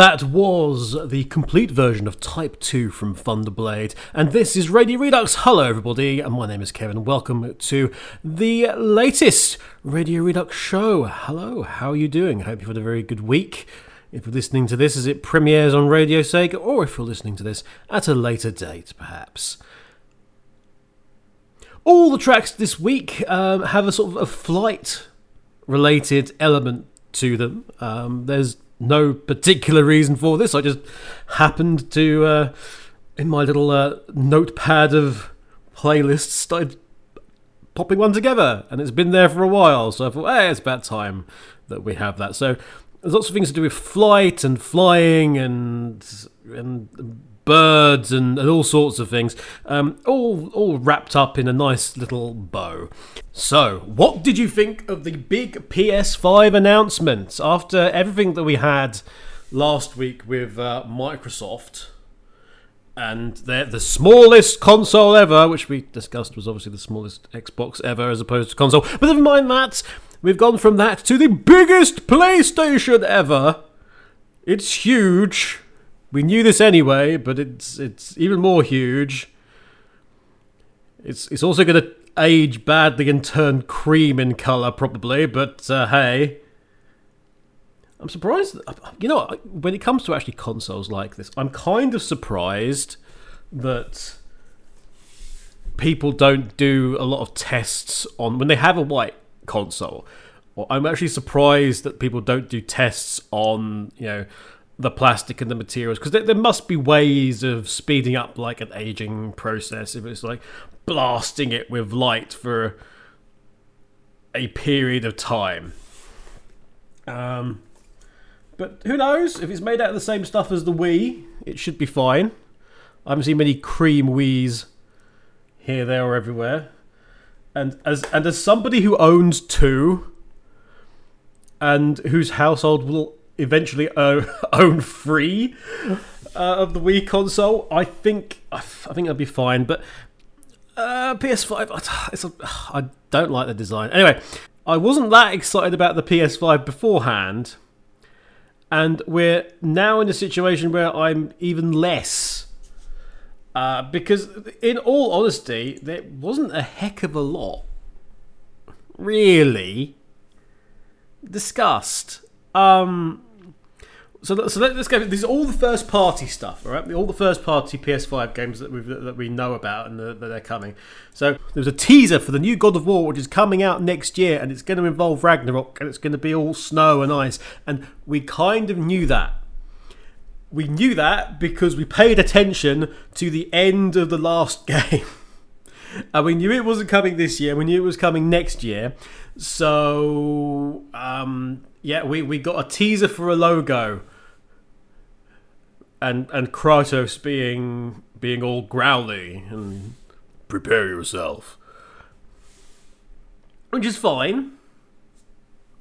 That was the complete version of Type 2 from Thunder Blade, and this is Radio Redux. Hello, everybody, and my name is Kevin. Welcome to the latest Radio Redux show. Hello, how are you doing? I hope you've had a very good week. If you're listening to this as it premieres on Radio Sega, or if you're listening to this at a later date, perhaps. All the tracks this week um, have a sort of a flight related element to them. Um, there's no particular reason for this. I just happened to, uh, in my little uh, notepad of playlists, started popping one together, and it's been there for a while. So I thought, hey, it's about time that we have that. So there's lots of things to do with flight and flying and and birds and, and all sorts of things, um, all all wrapped up in a nice little bow. So, what did you think of the big PS5 announcement after everything that we had last week with uh, Microsoft? And they're the smallest console ever, which we discussed was obviously the smallest Xbox ever as opposed to console. But never mind that. We've gone from that to the biggest PlayStation ever. It's huge. We knew this anyway, but it's it's even more huge. It's it's also going to age badly and turn cream in color probably, but uh, hey. I'm surprised. You know, when it comes to actually consoles like this, I'm kind of surprised that people don't do a lot of tests on when they have a white console. I'm actually surprised that people don't do tests on, you know, the plastic and the materials because there, there, must be ways of speeding up like an aging process if it's like blasting it with light for a period of time. Um, but who knows? If it's made out of the same stuff as the Wii it should be fine. I haven't seen many cream Wii's here there or everywhere. And as and as somebody who owns two and whose household will eventually own free uh, of the Wii console, I think I think that'd be fine. But uh, PS5, it's a, I don't like the design. Anyway, I wasn't that excited about the PS5 beforehand, and we're now in a situation where I'm even less. Uh, because, in all honesty, there wasn't a heck of a lot really discussed. Um, so, so let, us go. This is all the first party stuff, all right? All the first party PS5 games that we that we know about and that they're coming. So there's a teaser for the new God of War, which is coming out next year, and it's going to involve Ragnarok, and it's going to be all snow and ice. And we kind of knew that. We knew that because we paid attention to the end of the last game. and we knew it wasn't coming this year. We knew it was coming next year. So, um, yeah, we, we got a teaser for a logo and and Kratos being being all growly and prepare yourself, which is fine.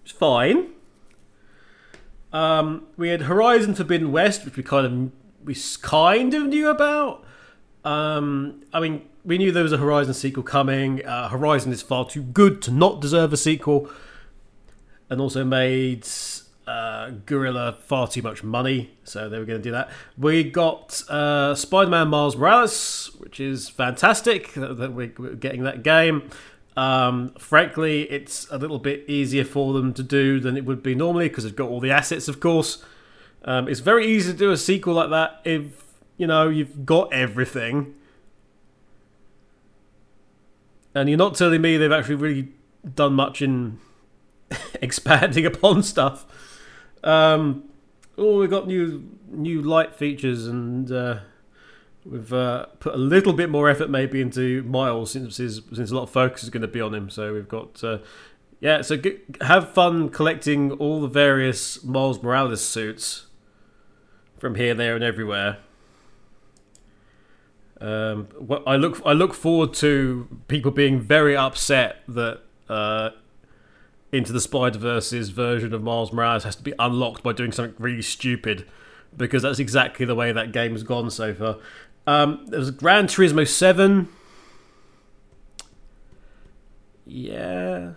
It's fine. Um, we had Horizon Forbidden West, which we kind of we kind of knew about. Um, I mean, we knew there was a Horizon sequel coming. Uh, Horizon is far too good to not deserve a sequel, and also made uh, Guerrilla far too much money, so they were going to do that. We got uh, Spider Man Miles Morales, which is fantastic that we're getting that game. Um, frankly, it's a little bit easier for them to do than it would be normally because they've got all the assets, of course. Um, it's very easy to do a sequel like that if you know you've got everything, and you're not telling me they've actually really done much in expanding upon stuff. Um, oh, we've got new new light features, and uh, we've uh, put a little bit more effort maybe into Miles since his, since a lot of focus is going to be on him. So we've got uh, yeah. So g- have fun collecting all the various Miles Morales suits from here, there, and everywhere. Um, I look I look forward to people being very upset that uh, into the Spider Verse's version of Miles Morales has to be unlocked by doing something really stupid, because that's exactly the way that game has gone so far. Um, there's Gran Turismo Seven. Yeah.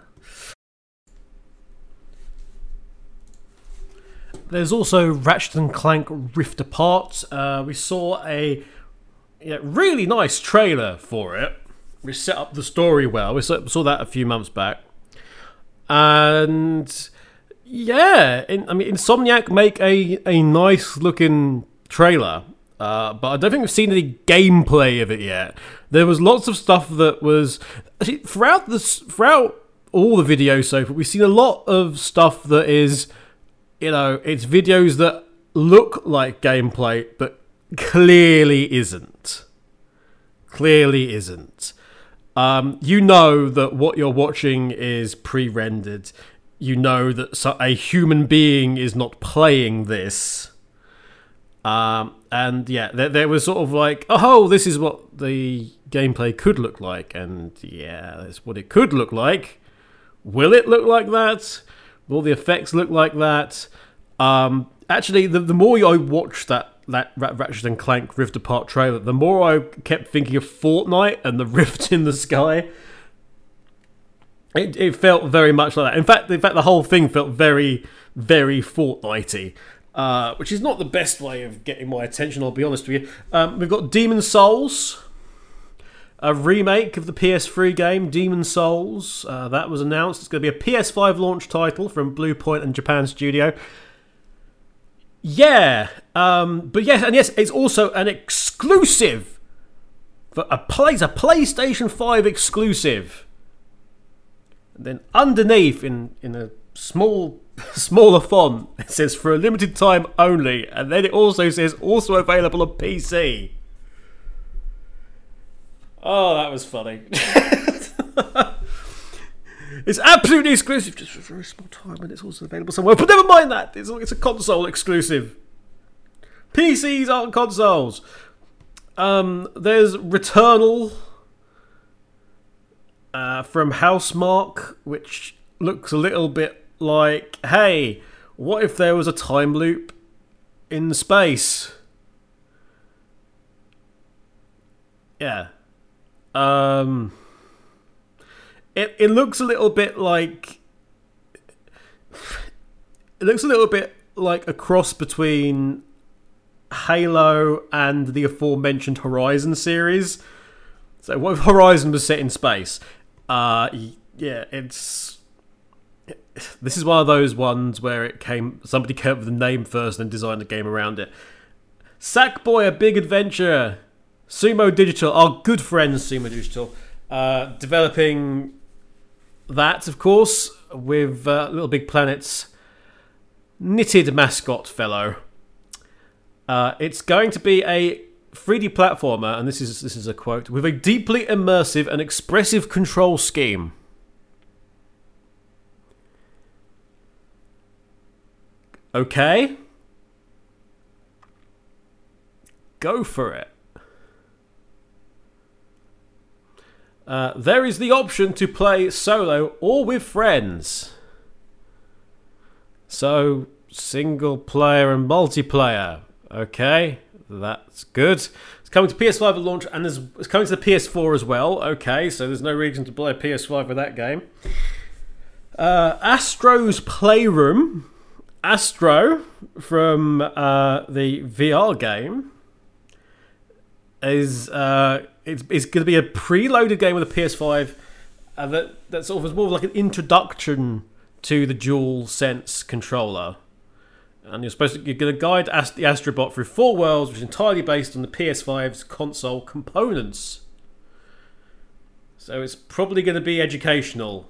there's also Ratchet and Clank Rift Apart. Uh, we saw a yeah, really nice trailer for it. We set up the story well. We saw that a few months back, and yeah, in, I mean, Insomniac make a a nice looking trailer. Uh, but I don't think we've seen any gameplay of it yet. There was lots of stuff that was actually throughout this throughout all the videos so far. We've seen a lot of stuff that is, you know, it's videos that look like gameplay, but clearly isn't. Clearly isn't. Um, you know that what you're watching is pre-rendered. You know that a human being is not playing this um, and yeah, there, there, was sort of like, oh, this is what the gameplay could look like, and yeah, that's what it could look like. Will it look like that? Will the effects look like that? Um, actually, the, the more I watched that that Ratchet and Clank Rift Apart trailer, the more I kept thinking of Fortnite and the rift in the sky. It, it felt very much like that. In fact, in fact, the whole thing felt very, very Fortnitey uh, which is not the best way of getting my attention. I'll be honest with you. Um, we've got Demon's Souls, a remake of the PS3 game Demon's Souls. Uh, that was announced. It's going to be a PS5 launch title from Bluepoint and Japan Studio. Yeah, um, but yes, and yes, it's also an exclusive for a place, a PlayStation 5 exclusive. And then underneath, in in a small smaller font. It says for a limited time only, and then it also says also available on PC. Oh, that was funny. it's absolutely exclusive, just for a very small time, and it's also available somewhere. But never mind that. It's, it's a console exclusive. PCs aren't consoles. Um, there's Returnal uh, from Housemarque, which looks a little bit like, hey, what if there was a time loop in space? Yeah. Um it it looks a little bit like it looks a little bit like a cross between Halo and the aforementioned Horizon series. So what if Horizon was set in space? Uh yeah, it's this is one of those ones where it came somebody came up with the name first and designed a game around it. Sackboy: A Big Adventure, Sumo Digital, our good friends Sumo Digital, uh, developing that, of course, with uh, Little Big Planet's knitted mascot fellow. Uh, it's going to be a 3D platformer, and this is this is a quote, with a deeply immersive and expressive control scheme. Okay. Go for it. Uh, there is the option to play solo or with friends. So, single player and multiplayer. Okay, that's good. It's coming to PS5 at launch and it's coming to the PS4 as well. Okay, so there's no reason to a PS5 for that game. Uh, Astro's Playroom Astro from uh, the VR game is uh, it's, it's going to be a preloaded game with a PS5 uh, that that sort of is more of like an introduction to the Dual Sense controller. And you're supposed to you're going to guide Ast- the Astrobot through four worlds, which is entirely based on the PS5's console components. So it's probably going to be educational,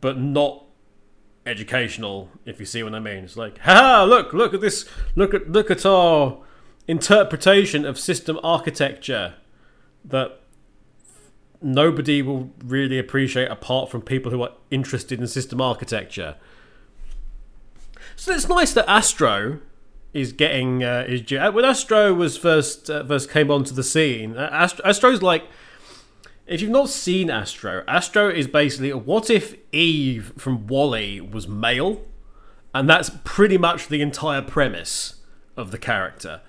but not educational, if you see what I mean. It's like, ha! Look, look at this! Look at look at our interpretation of system architecture that nobody will really appreciate apart from people who are interested in system architecture. So it's nice that Astro is getting uh, is when Astro was first uh, first came onto the scene. Uh, Astro, Astro's like if you've not seen Astro, Astro is basically what if Eve from WALL-E was male, and that's pretty much the entire premise of the character.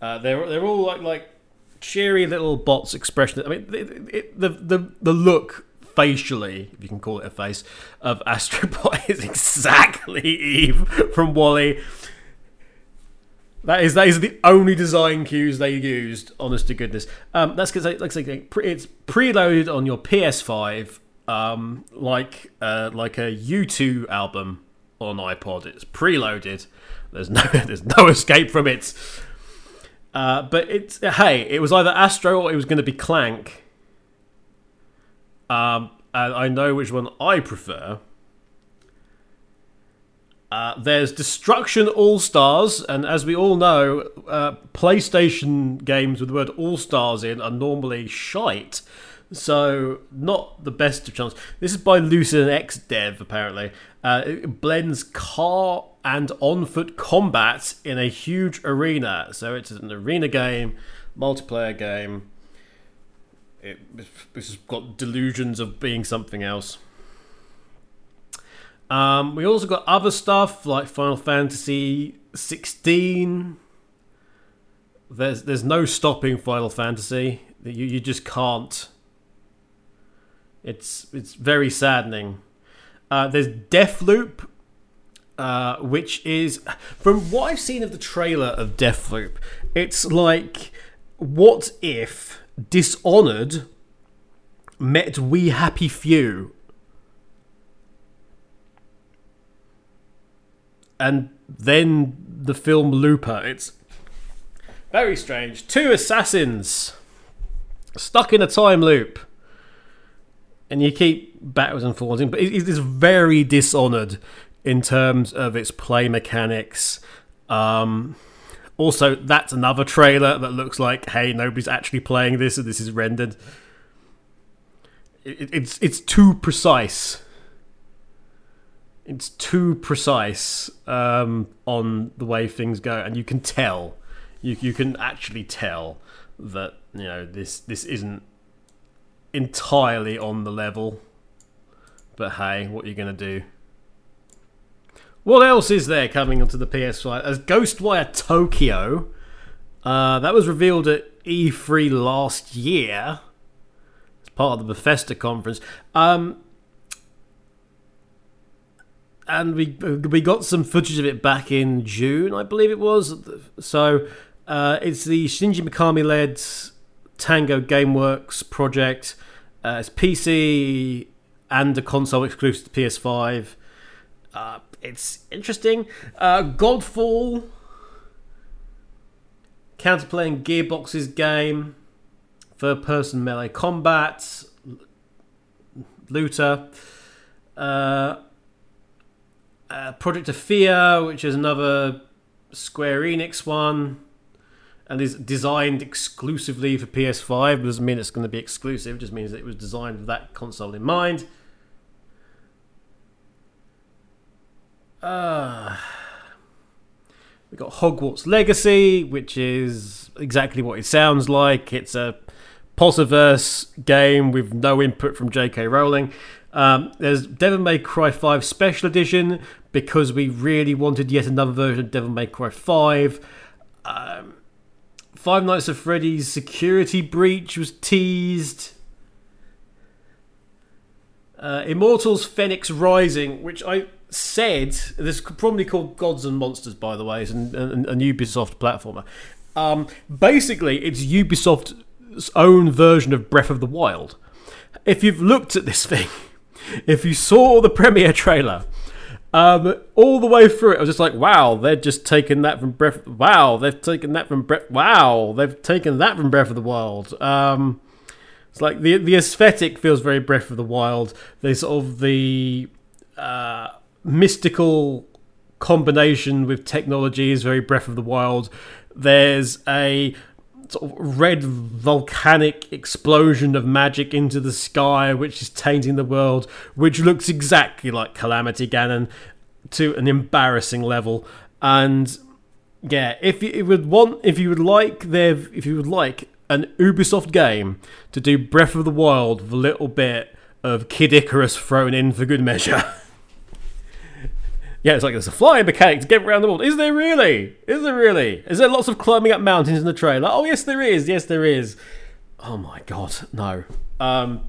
Uh, they're they're all like like cheery little bots expression. I mean, it, it, the the the look facially, if you can call it a face, of Astrobot is exactly Eve from WALL-E. That is that is the only design cues they used. Honest to goodness. Um, that's because like say, it's preloaded on your PS5, um, like uh, like a U2 album on iPod. It's preloaded. There's no there's no escape from it. Uh, but it's hey, it was either Astro or it was going to be Clank. Um, and I know which one I prefer. Uh, there's Destruction All Stars, and as we all know, uh, PlayStation games with the word All Stars in are normally shite. So, not the best of chance. This is by Lucid X Dev, apparently. Uh, it blends car and on foot combat in a huge arena. So, it's an arena game, multiplayer game. It, it's got delusions of being something else. Um, we also got other stuff like Final Fantasy 16. There's there's no stopping Final Fantasy. You you just can't. It's it's very saddening. Uh, there's Deathloop, uh, which is from what I've seen of the trailer of Deathloop, it's like what if Dishonored met We Happy Few and then the film Looper. It's very strange. Two assassins stuck in a time loop, and you keep backwards and forwards. But it is very dishonored in terms of its play mechanics. Um, also, that's another trailer that looks like, hey, nobody's actually playing this, and this is rendered. It, it's it's too precise it's too precise um, on the way things go, and you can tell, you you can actually tell that you know this this isn't entirely on the level. But hey, what are you gonna do? What else is there coming onto the PS5? As Ghostwire Tokyo, uh, that was revealed at E3 last year. It's part of the Bethesda conference. Um, and we we got some footage of it back in June, I believe it was. So uh, it's the Shinji Mikami led Tango GameWorks project. Uh, it's PC and a console exclusive to PS5. Uh, it's interesting. Uh, Godfall, counterplaying Gearbox's game, third person melee combat, looter. Uh, uh, Project Athia, which is another Square Enix one, and is designed exclusively for PS5. Doesn't mean it's going to be exclusive; just means it was designed with that console in mind. Uh, we got Hogwarts Legacy, which is exactly what it sounds like. It's a Potterverse game with no input from J.K. Rowling. Um, there's Devil May Cry 5 Special Edition because we really wanted yet another version of Devil May Cry 5. Um, Five Nights at Freddy's Security Breach was teased. Uh, Immortals Phoenix Rising, which I said, this is probably called Gods and Monsters, by the way, it's an, an, an Ubisoft platformer. Um, basically, it's Ubisoft's own version of Breath of the Wild. If you've looked at this thing, if you saw the premiere trailer, um, all the way through it, I was just like, wow, they're just taking that from Breath. Wow, they've taken that from Breath. Wow, they've taken that from Breath of the Wild. Um, it's like the the aesthetic feels very Breath of the Wild. There's sort of the uh, mystical combination with technology is very Breath of the Wild. There's a sort of red volcanic explosion of magic into the sky, which is tainting the world, which looks exactly like Calamity Ganon to an embarrassing level. And yeah, if you would want, if you would like, there, if you would like an Ubisoft game to do Breath of the Wild with a little bit of Kid Icarus thrown in for good measure. Yeah, it's like there's a flying mechanic to get around the world. Is there really? Is there really? Is there lots of climbing up mountains in the trailer? Oh, yes, there is. Yes, there is. Oh my god, no. Um,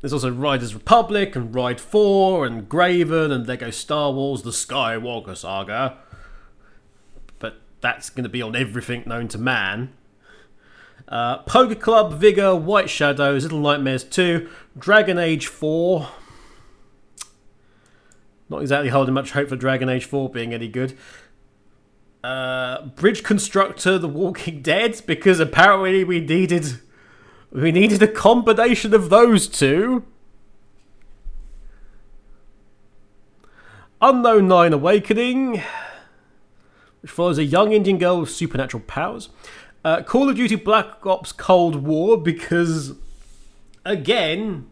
there's also Riders Republic and Ride 4 and Graven and Lego Star Wars The Skywalker Saga. But that's going to be on everything known to man. Uh, Poker Club, Vigor, White Shadows, Little Nightmares 2, Dragon Age 4. Not exactly holding much hope for Dragon Age 4 being any good. Uh, Bridge Constructor, The Walking Dead, because apparently we needed we needed a combination of those two. Unknown Nine Awakening, which follows a young Indian girl with supernatural powers. Uh, Call of Duty Black Ops Cold War, because again,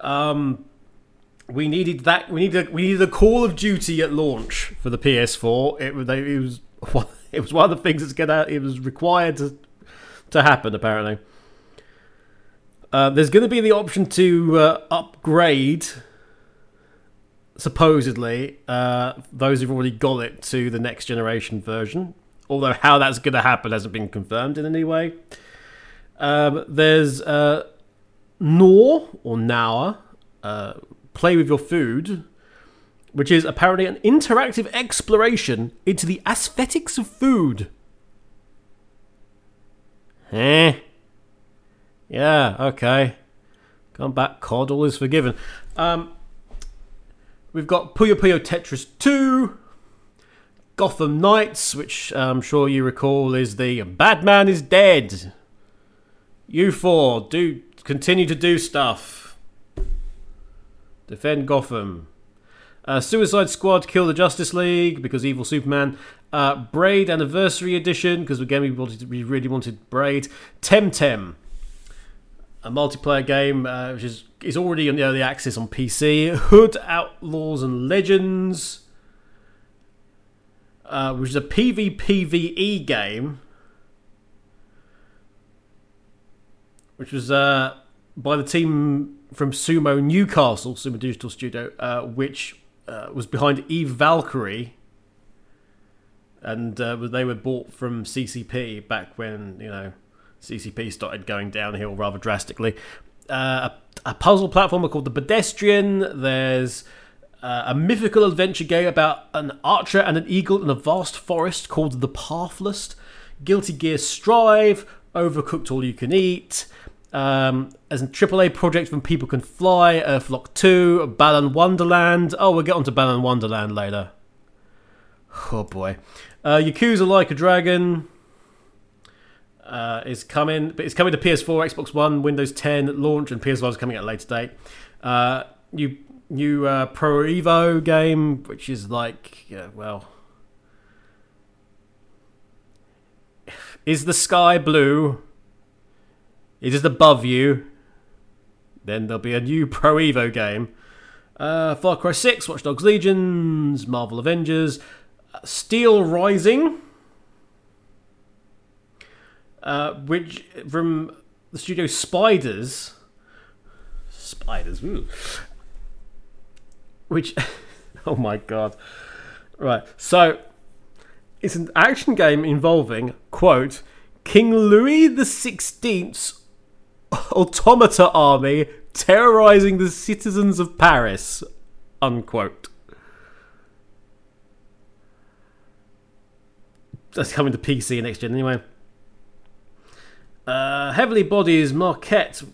um, we needed that. We needed we needed a Call of Duty at launch for the PS4. It, was it was it was one of the things that's gonna it was required to to happen apparently. Uh, there's going to be the option to uh, upgrade supposedly, uh, those who've already got it to the next generation version. Although how that's going to happen hasn't been confirmed in any way. Um, there's uh, Gnaw or Nour, uh, Play with Your Food, which is apparently an interactive exploration into the aesthetics of food. Eh? Yeah, okay. Come back, COD, all is forgiven. Um, We've got Puyo Puyo Tetris 2, Gotham Knights, which I'm sure you recall is the Batman is dead. You four, do continue to do stuff. Defend Gotham. Uh, Suicide Squad Kill the Justice League because Evil Superman. Uh, Braid Anniversary Edition because again we wanted we really wanted Braid. Temtem a multiplayer game uh, which is is already on the early access on PC. Hood Outlaws and Legends, uh, which is a PvPvE game, which was uh, by the team from Sumo Newcastle, Sumo Digital Studio, uh, which uh, was behind Eve Valkyrie. And uh, they were bought from CCP back when you know CCP started going downhill rather drastically. Uh, a, puzzle platformer called The Pedestrian. There's uh, a mythical adventure game about an archer and an eagle in a vast forest called The Pathless. Guilty Gear Strive. Overcooked All You Can Eat. Um, as a AAA project from People Can Fly, Earthlock 2, Balan Wonderland. Oh, we'll get onto Balan Wonderland later. Oh boy. Uh, Yakuza Like a Dragon uh, is coming, but it's coming to PS4, Xbox One, Windows 10 launch, and PS5 is coming at a later date. Uh, new new uh, Pro Evo game, which is like, yeah, well, is the sky blue? It is above you. Then there'll be a new Pro Evo game. Uh, Far Cry 6, Watch Dogs Legions, Marvel Avengers, Steel Rising uh, which from the studio Spiders. Spiders, ooh. Which, oh my god. Right, so it's an action game involving, quote, King Louis the Sixteenth's automata army terrorizing the citizens of Paris, unquote. That's coming to PC next gen anyway. Uh, Heavenly Bodies, Maquette,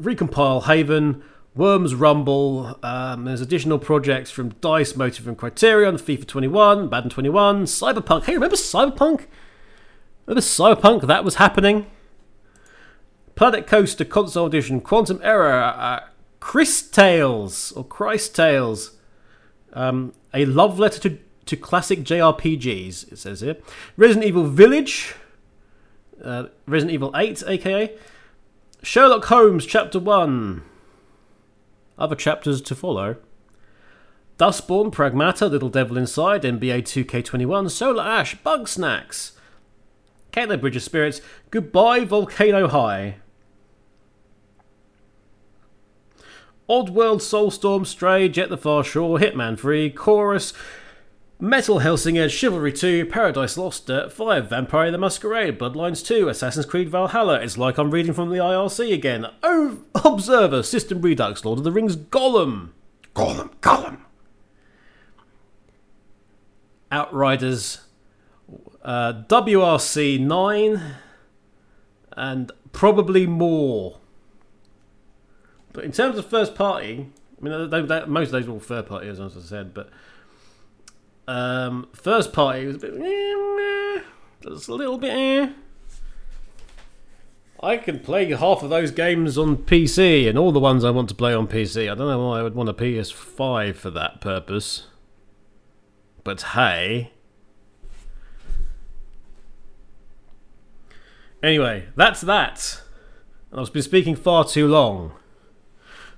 Recompile Haven, Worms Rumble. Um, there's additional projects from Dice, Motive and Criterion, FIFA 21, Madden 21, Cyberpunk. Hey, remember Cyberpunk? Remember Cyberpunk? That was happening. Planet Coaster Console Edition, Quantum Error, uh, Cris Tales or Christ Tales, um, a love letter to, to classic JRPGs. It says here, Resident Evil Village, uh, Resident Evil 8, aka Sherlock Holmes Chapter 1. Other chapters to follow. Dustborn, Pragmata, Little Devil Inside, NBA 2K21, Solar Ash, Bugsnax, Caitlin Bridge of Spirits, Goodbye Volcano High. Oddworld, Soulstorm, Stray, Jet the Far Shore, Hitman 3, Chorus, Metal Hellsinger, Chivalry 2, Paradise Lost, Dirt 5, Vampire the Masquerade, Bloodlines 2, Assassin's Creed Valhalla. It's like I'm reading from the IRC again. Oh, Observer, System Redux, Lord of the Rings, Gollum. Gollum, Gollum. Outriders, uh, WRC 9, and probably more. But in terms of first party, I mean, they, they, most of those are all third party, as I said, but um, first party was a bit. Eh, just a little bit. Eh. I can play half of those games on PC and all the ones I want to play on PC. I don't know why I would want a PS5 for that purpose. But hey. Anyway, that's that. I've been speaking far too long.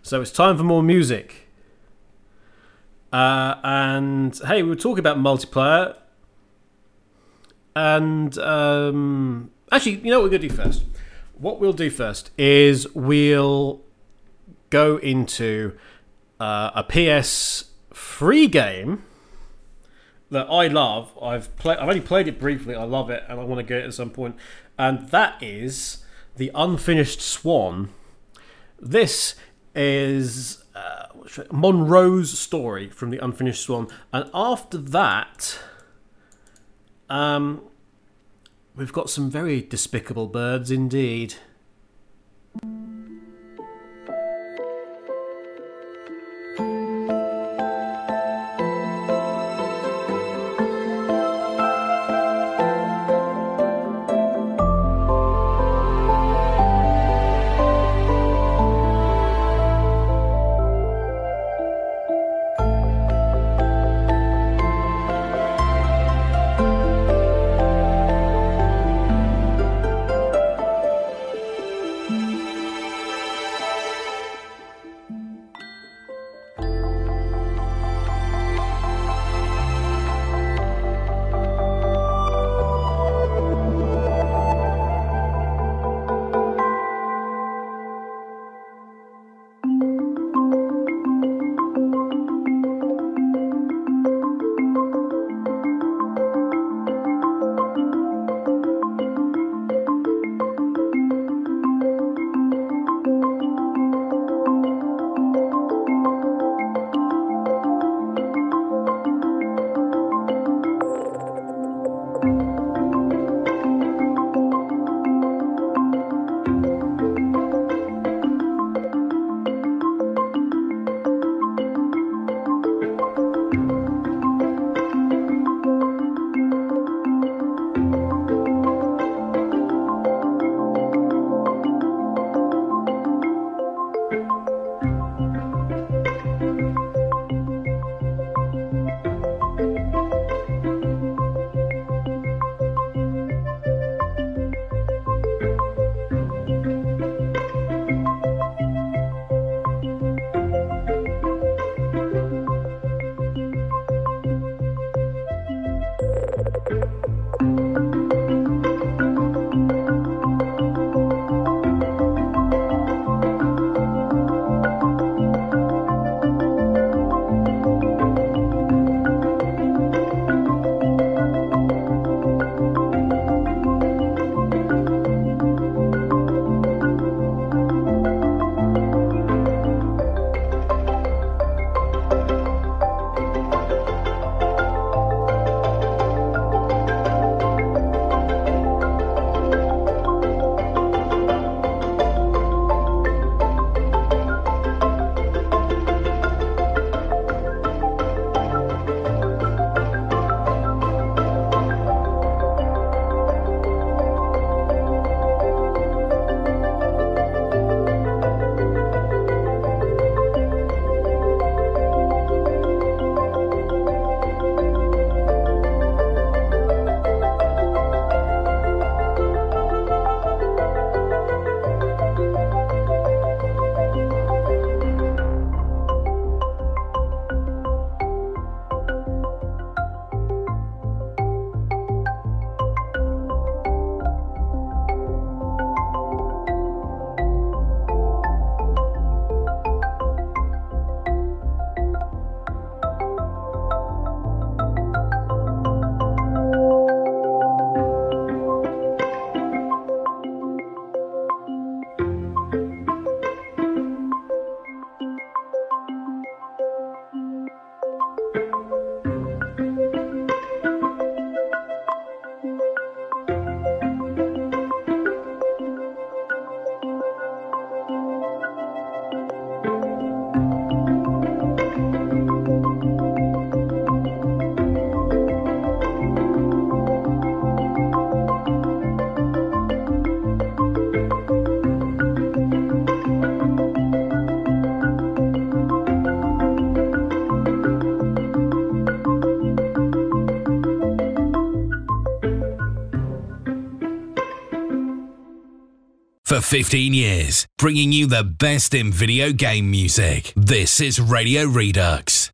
So it's time for more music. Uh, and hey, we were talking about multiplayer. And um, actually, you know what we're going to do first? What we'll do first is we'll go into uh, a PS free game that I love. I've played. I've only played it briefly. I love it, and I want to get it at some point. And that is the Unfinished Swan. This is uh, Monroe's story from the Unfinished Swan, and after that, um, we've got some very despicable birds indeed. For 15 years, bringing you the best in video game music. This is Radio Redux.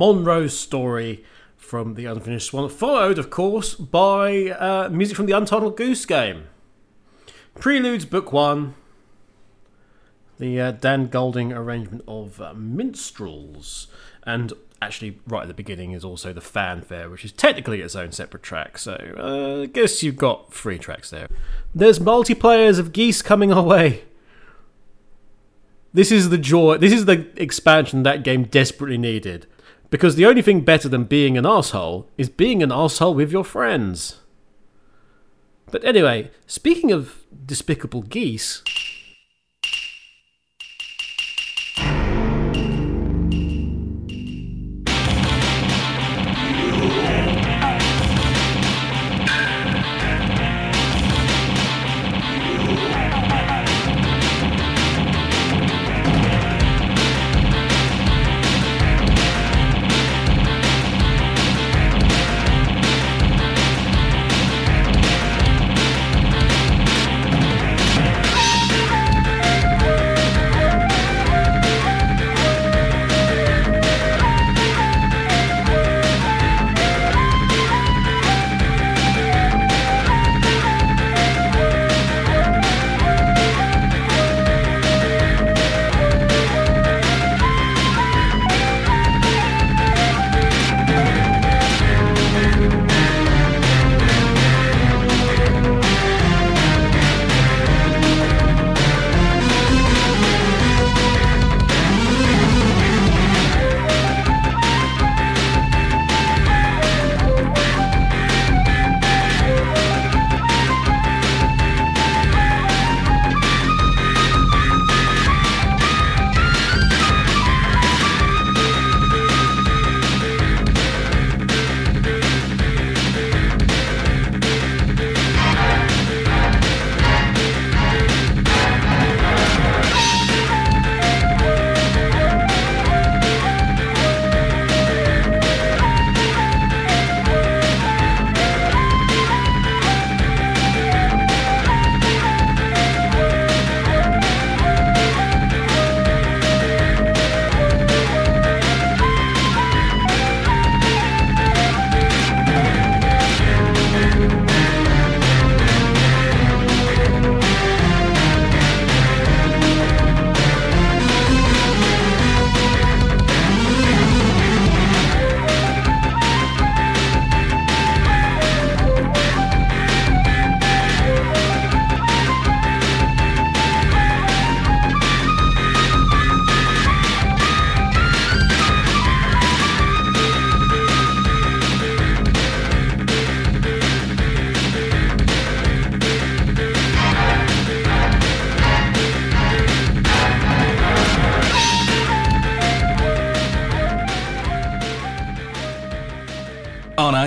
Monroe's story from the Unfinished Swan, followed, of course, by uh, music from the Untitled Goose Game. Preludes, Book One, the uh, Dan Golding arrangement of uh, Minstrels, and actually, right at the beginning is also the fanfare, which is technically its own separate track. So, uh, I guess you've got three tracks there. There's multiplayers of geese coming our way. This is the joy. This is the expansion that game desperately needed. Because the only thing better than being an asshole is being an asshole with your friends. But anyway, speaking of despicable geese.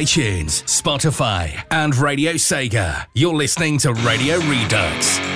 iTunes, Spotify, and Radio Sega. You're listening to Radio Redux.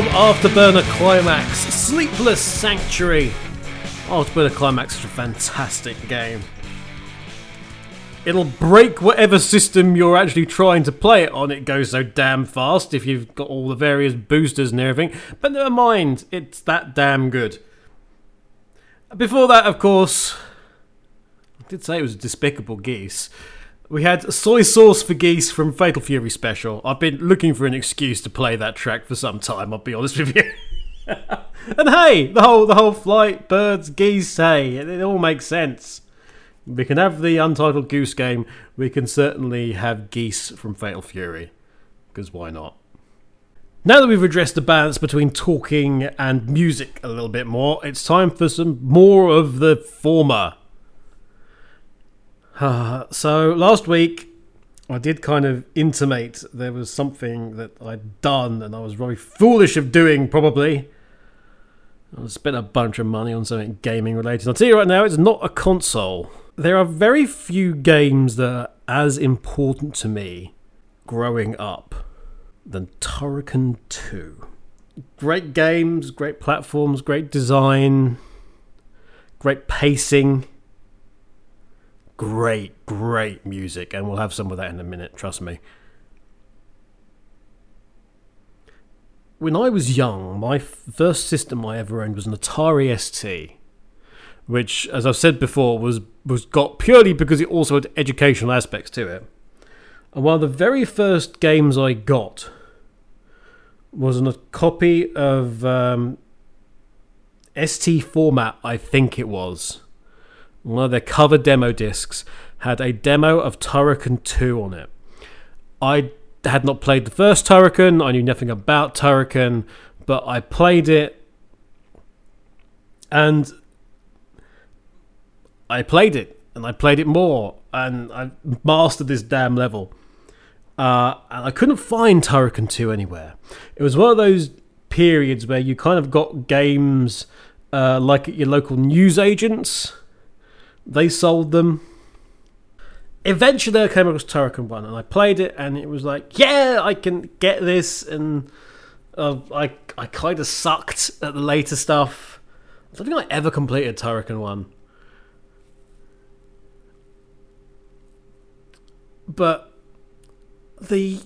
From Afterburner Climax, Sleepless Sanctuary. Oh, Afterburner Climax is a fantastic game. It'll break whatever system you're actually trying to play it on. It goes so damn fast if you've got all the various boosters and everything. But never mind, it's that damn good. Before that, of course, I did say it was a Despicable Geese. We had Soy Sauce for Geese from Fatal Fury Special. I've been looking for an excuse to play that track for some time, I'll be honest with you. and hey, the whole the whole flight, birds, geese, hey, it, it all makes sense. We can have the Untitled Goose Game, we can certainly have geese from Fatal Fury. Because why not? Now that we've addressed the balance between talking and music a little bit more, it's time for some more of the former. So last week, I did kind of intimate there was something that I'd done and I was very foolish of doing, probably. I spent a bunch of money on something gaming related. I'll tell you right now, it's not a console. There are very few games that are as important to me growing up than Turrican 2. Great games, great platforms, great design, great pacing, great, great music, and we'll have some of that in a minute, trust me. When I was young, my first system I ever owned was an Atari ST, which, as I've said before, was was got purely because it also had educational aspects to it. And one of the very first games I got was a copy of um, ST Format, I think it was. One of their cover demo discs had a demo of Turrican 2 on it. I had not played the first Turrican, I knew nothing about Turrican, but I played it and I played it and I played it more and I mastered this damn level. Uh, and I couldn't find Turrican 2 anywhere. It was one of those periods where you kind of got games uh, like at your local news agents. They sold them. Eventually, I came across Turrican 1 and I played it, and it was like, yeah, I can get this. And uh, I, I kind of sucked at the later stuff. I don't think I ever completed Turrican 1. But the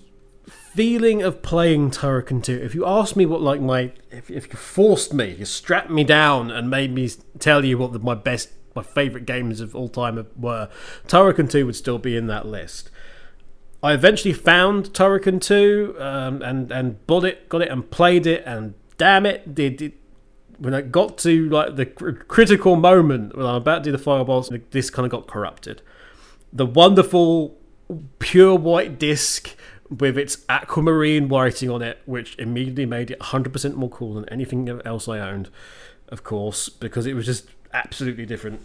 feeling of playing Turrican 2, if you asked me what, like, my. If, if you forced me, you strapped me down and made me tell you what the, my best, my favourite games of all time were, Turrican 2 would still be in that list. I eventually found Turrican 2 um, and, and bought it, got it, and played it, and damn it, did it. When I got to like the cr- critical moment when I'm about to do the fireballs, this kind of got corrupted. The wonderful pure white disc with its aquamarine writing on it, which immediately made it 100% more cool than anything else I owned, of course, because it was just absolutely different.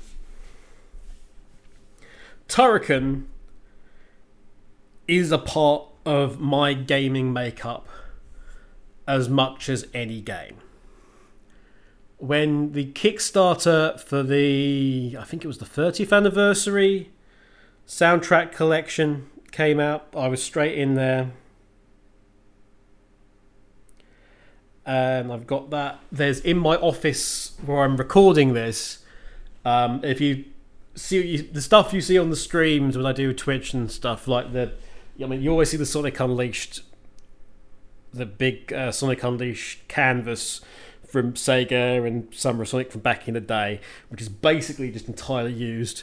Turrican is a part of my gaming makeup as much as any game. When the Kickstarter for the, I think it was the 30th anniversary soundtrack collection came out. I was straight in there. And I've got that. There's in my office where I'm recording this. Um, if you see you, the stuff you see on the streams when I do Twitch and stuff, like the, I mean, you always see the Sonic Unleashed, the big uh, Sonic Unleashed canvas from Sega and Summer Sonic from back in the day, which is basically just entirely used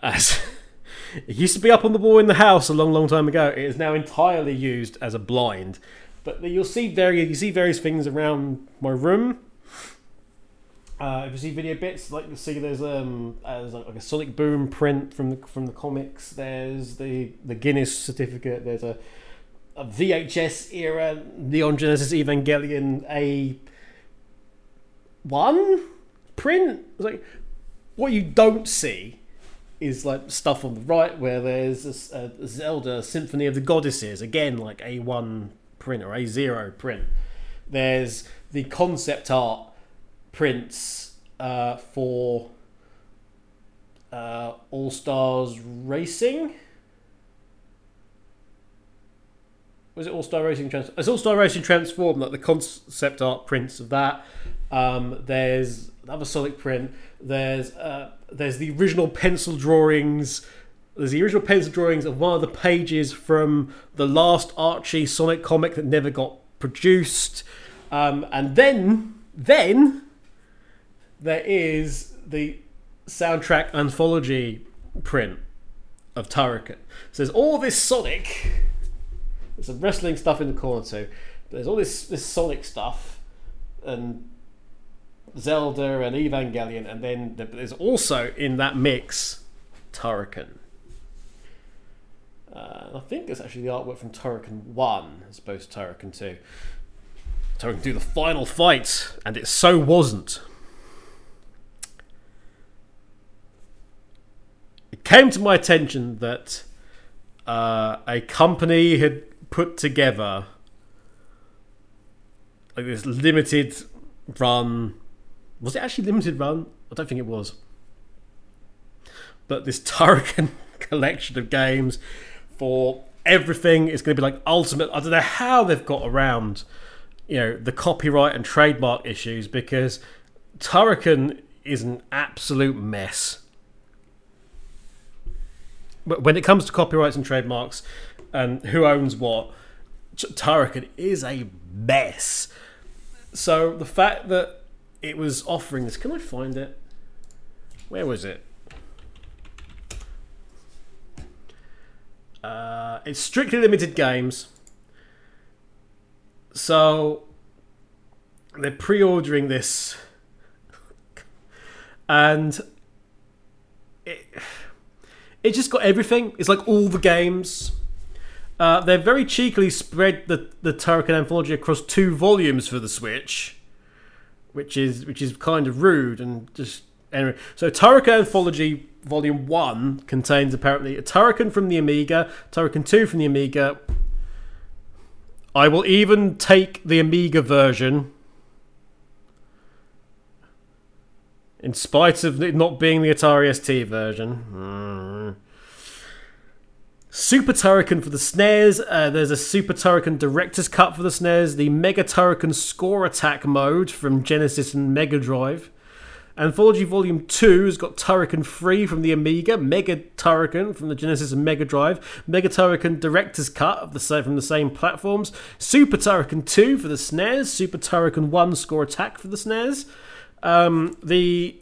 as it used to be up on the wall in the house a long, long time ago. It is now entirely used as a blind. But you'll see various you see various things around my room. Uh, if you see video bits, like you see there's um uh, there's like a Sonic Boom print from the from the comics. There's the the Guinness certificate. There's a, a VHS era Neon Genesis Evangelion a one print. It's like what you don't see is like stuff on the right where there's a, a Zelda Symphony of the Goddesses, again like A1 print or A0 print. There's the concept art prints uh, for uh, All Stars Racing. Was it All Star Racing Trans? It's All Star Racing Transform, like the concept art prints of that. Um, there's another Sonic print. There's uh, there's the original pencil drawings. There's the original pencil drawings of one of the pages from the last Archie Sonic comic that never got produced. Um, and then, then there is the soundtrack anthology print of Turrican. So there's all this Sonic. There's some wrestling stuff in the corner too. There's all this this Sonic stuff, and Zelda and Evangelion, and then there's also in that mix Turrican. Uh, I think it's actually the artwork from Turrican 1 as opposed to Turrican 2. Turrican 2, the final fight, and it so wasn't. It came to my attention that uh, a company had put together like this limited run Was it actually limited run? I don't think it was. But this Turrican collection of games for everything is going to be like ultimate. I don't know how they've got around, you know, the copyright and trademark issues because Turrican is an absolute mess. But when it comes to copyrights and trademarks and who owns what, Turrican is a mess. So the fact that it was offering this, can I find it? Where was it? Uh, it's strictly limited games. So they're pre-ordering this, and it it just got everything. It's like all the games. Uh, they've very cheekily spread the the Turrican anthology across two volumes for the Switch, which is which is kind of rude and just anyway. So Turrican anthology volume one contains apparently a Turrican from the Amiga, Turrican two from the Amiga. I will even take the Amiga version. In spite of it not being the Atari ST version. Mm. Super Turrican for the SNES. Uh, there's a Super Turrican Director's Cut for the SNES. The Mega Turrican Score Attack mode from Genesis and Mega Drive. Anthology Volume 2 has got Turrican 3 from the Amiga, Mega Turrican from the Genesis and Mega Drive, Mega Turrican Director's Cut of the same, from the same platforms, Super Turrican 2 for the SNES, Super Turrican 1 Score Attack for the SNES, um, the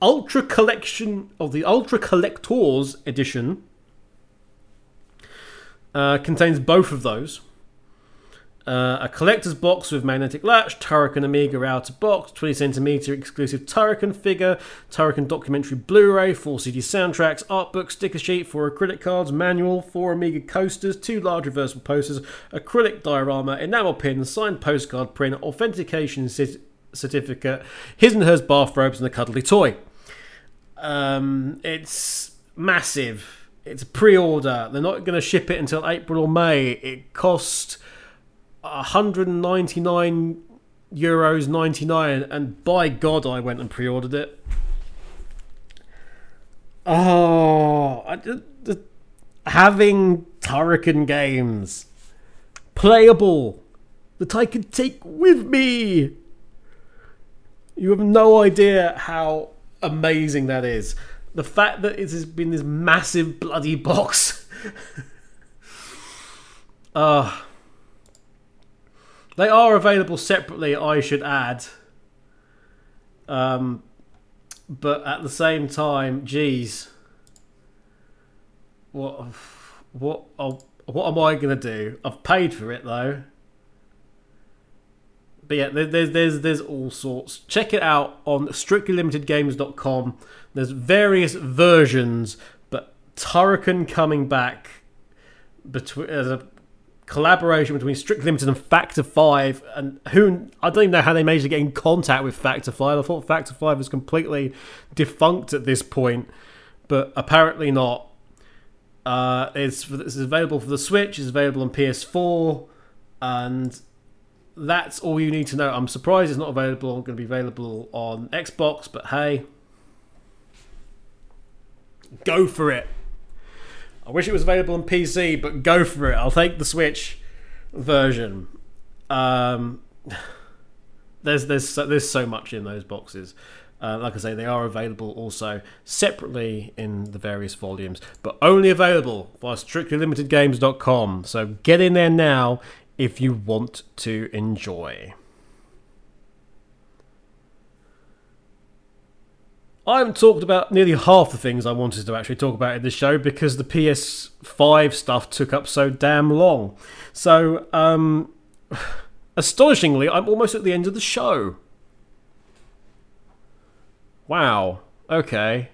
Ultra Collection of the Ultra Collectors Edition uh, contains both of those. Uh, a collector's box with magnetic latch, Turrican Amiga outer box, 20 centimeter exclusive Turrican figure, Turrican documentary Blu ray, 4 CD soundtracks, art book, sticker sheet, 4 acrylic cards, manual, 4 Amiga coasters, 2 large reversible posters, acrylic diorama, enamel pin, signed postcard print, authentication certificate, his and hers bathrobes, and a cuddly toy. Um, it's massive. It's a pre order. They're not going to ship it until April or May. It cost 199 euros 99 and by god i went and pre-ordered it. Oh I, having turrican games playable that i could take with me. You have no idea how amazing that is. The fact that it has been this massive bloody box. Uh they are available separately, I should add. Um, but at the same time, geez, what, what, oh, what am I gonna do? I've paid for it though. But yeah, there's there's there's all sorts. Check it out on strictlylimitedgames.com. There's various versions, but Turrican coming back between as a collaboration between Strictly Limited and Factor 5 and who I don't even know how they managed to get in contact with Factor 5. I thought Factor 5 was completely defunct at this point, but apparently not. Uh, it's, it's available for the Switch, it's available on PS4, and that's all you need to know. I'm surprised it's not available, going to be available on Xbox, but hey, go for it. I wish it was available on PC, but go for it. I'll take the Switch version. Um, there's there's there's so much in those boxes. Uh, like I say, they are available also separately in the various volumes, but only available via strictlylimitedgames.com. So get in there now if you want to enjoy. I haven't talked about nearly half the things I wanted to actually talk about in this show because the PS5 stuff took up so damn long. So, um, astonishingly, I'm almost at the end of the show. Wow. Okay.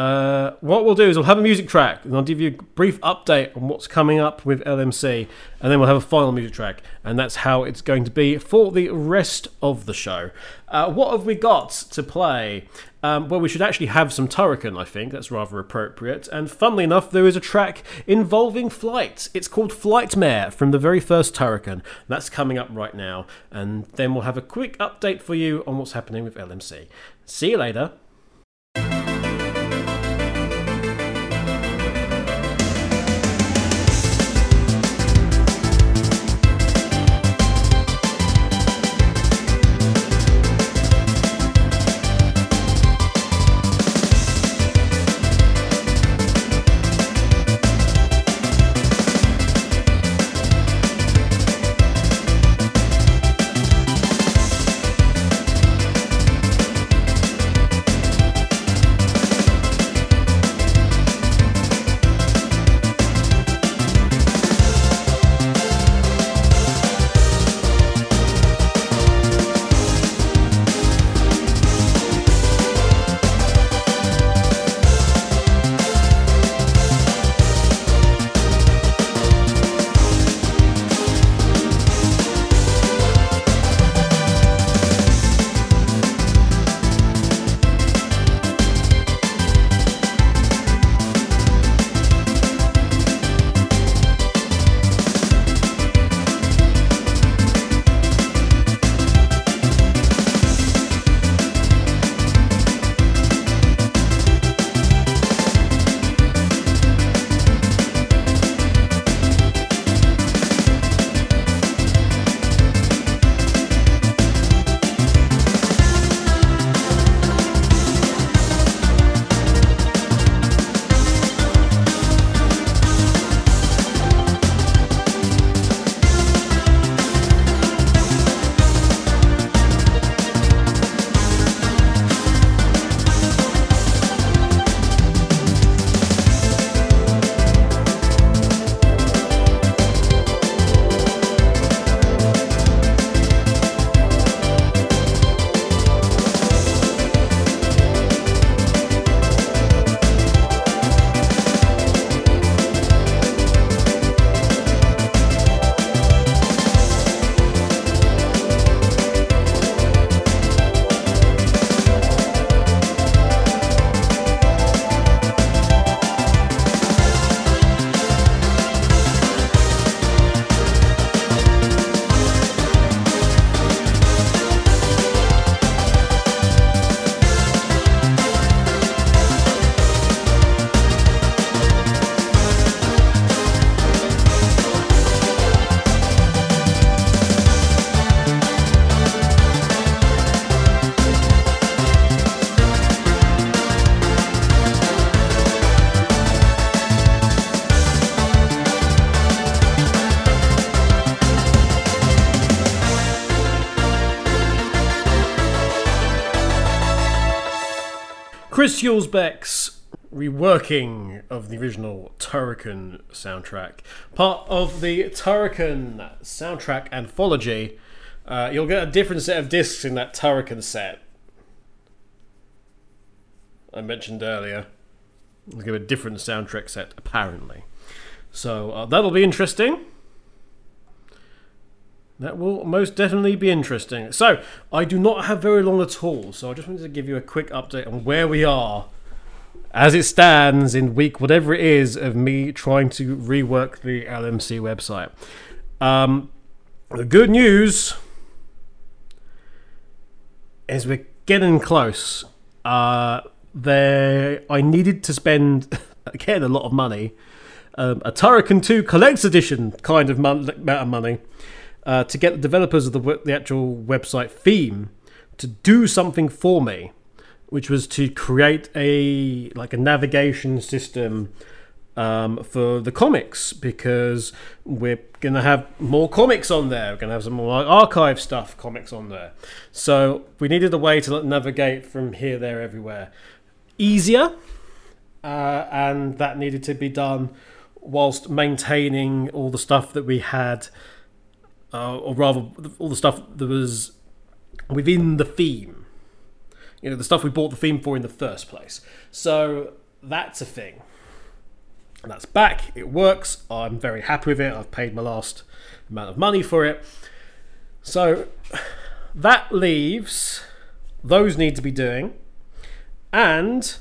Uh, what we'll do is we'll have a music track and I'll give you a brief update on what's coming up with LMC, and then we'll have a final music track, and that's how it's going to be for the rest of the show. Uh, what have we got to play? Um, well, we should actually have some Turrican, I think. That's rather appropriate. And funnily enough, there is a track involving flight. It's called Flightmare from the very first Turrican. That's coming up right now. And then we'll have a quick update for you on what's happening with LMC. See you later. Chris Hulsbeck's reworking of the original Turrican soundtrack, part of the Turrican soundtrack anthology. Uh, you'll get a different set of discs in that Turrican set. I mentioned earlier. We'll give a different soundtrack set, apparently. So uh, that'll be interesting. That will most definitely be interesting. So, I do not have very long at all, so I just wanted to give you a quick update on where we are as it stands in week whatever it is of me trying to rework the LMC website. Um, the good news is we're getting close. Uh, there, I needed to spend again a lot of money. Um, a Turrican 2 Collector's Edition kind of amount of money uh, to get the developers of the, the actual website theme to do something for me, which was to create a like a navigation system um, for the comics because we're gonna have more comics on there. We're gonna have some more like, archive stuff, comics on there. So we needed a way to navigate from here, there, everywhere, easier, uh, and that needed to be done whilst maintaining all the stuff that we had uh, or rather, all the stuff that was within the theme. You know, the stuff we bought the theme for in the first place. So that's a thing. And that's back. It works. I'm very happy with it. I've paid my last amount of money for it. So that leaves those need to be doing, and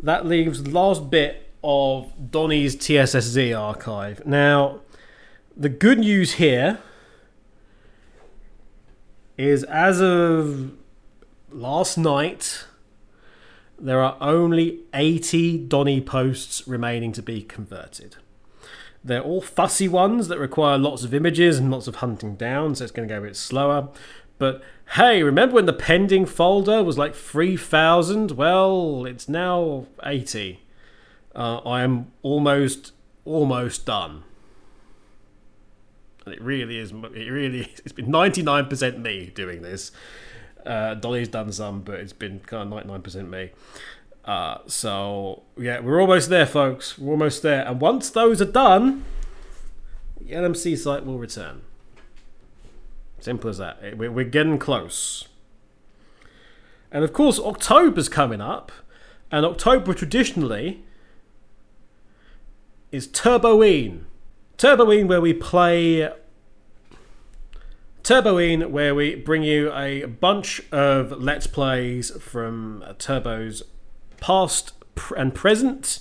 that leaves the last bit of Donny's TSSZ archive. Now, the good news here is as of last night, there are only 80 Donny posts remaining to be converted. They're all fussy ones that require lots of images and lots of hunting down, so it's going to go a bit slower. But hey, remember when the pending folder was like 3,000? Well, it's now 80. Uh, I am almost, almost done. And it really is, it really, it's been 99% me doing this. Uh, Dolly's done some, but it's been kind of 99% me. Uh, so, yeah, we're almost there, folks. We're almost there. And once those are done, the LMC site will return. Simple as that. We're getting close. And of course, October's coming up. And October traditionally is Turboine. Turboine, where we play. Turboine, where we bring you a bunch of Let's Plays from Turbo's past and present,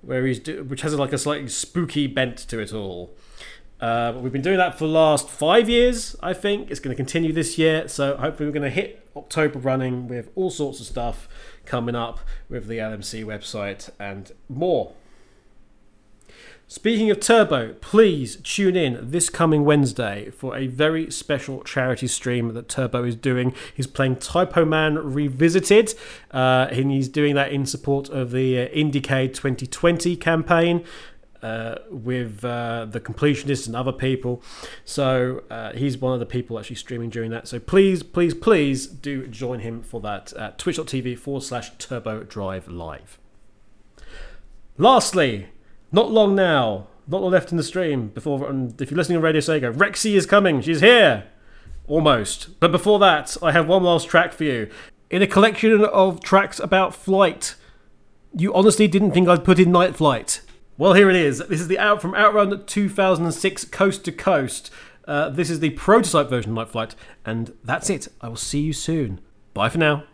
where he's do- which has like a slightly spooky bent to it all. Uh, we've been doing that for the last five years, I think. It's going to continue this year, so hopefully, we're going to hit October running with all sorts of stuff coming up with the LMC website and more. Speaking of Turbo, please tune in this coming Wednesday for a very special charity stream that Turbo is doing. He's playing Typo Man Revisited, uh, and he's doing that in support of the uh, IndieCade 2020 campaign uh, with uh, the completionists and other people. So uh, he's one of the people actually streaming during that. So please, please, please do join him for that at twitch.tv forward slash turbo drive live. Lastly, not long now, not long left in the stream before, um, if you're listening on Radio Sega, Rexy is coming. She's here. Almost. But before that, I have one last track for you. In a collection of tracks about flight, you honestly didn't think I'd put in Night Flight. Well, here it is. This is the out from Outrun 2006 Coast to Coast. Uh, this is the prototype version of Night Flight, and that's it. I will see you soon. Bye for now.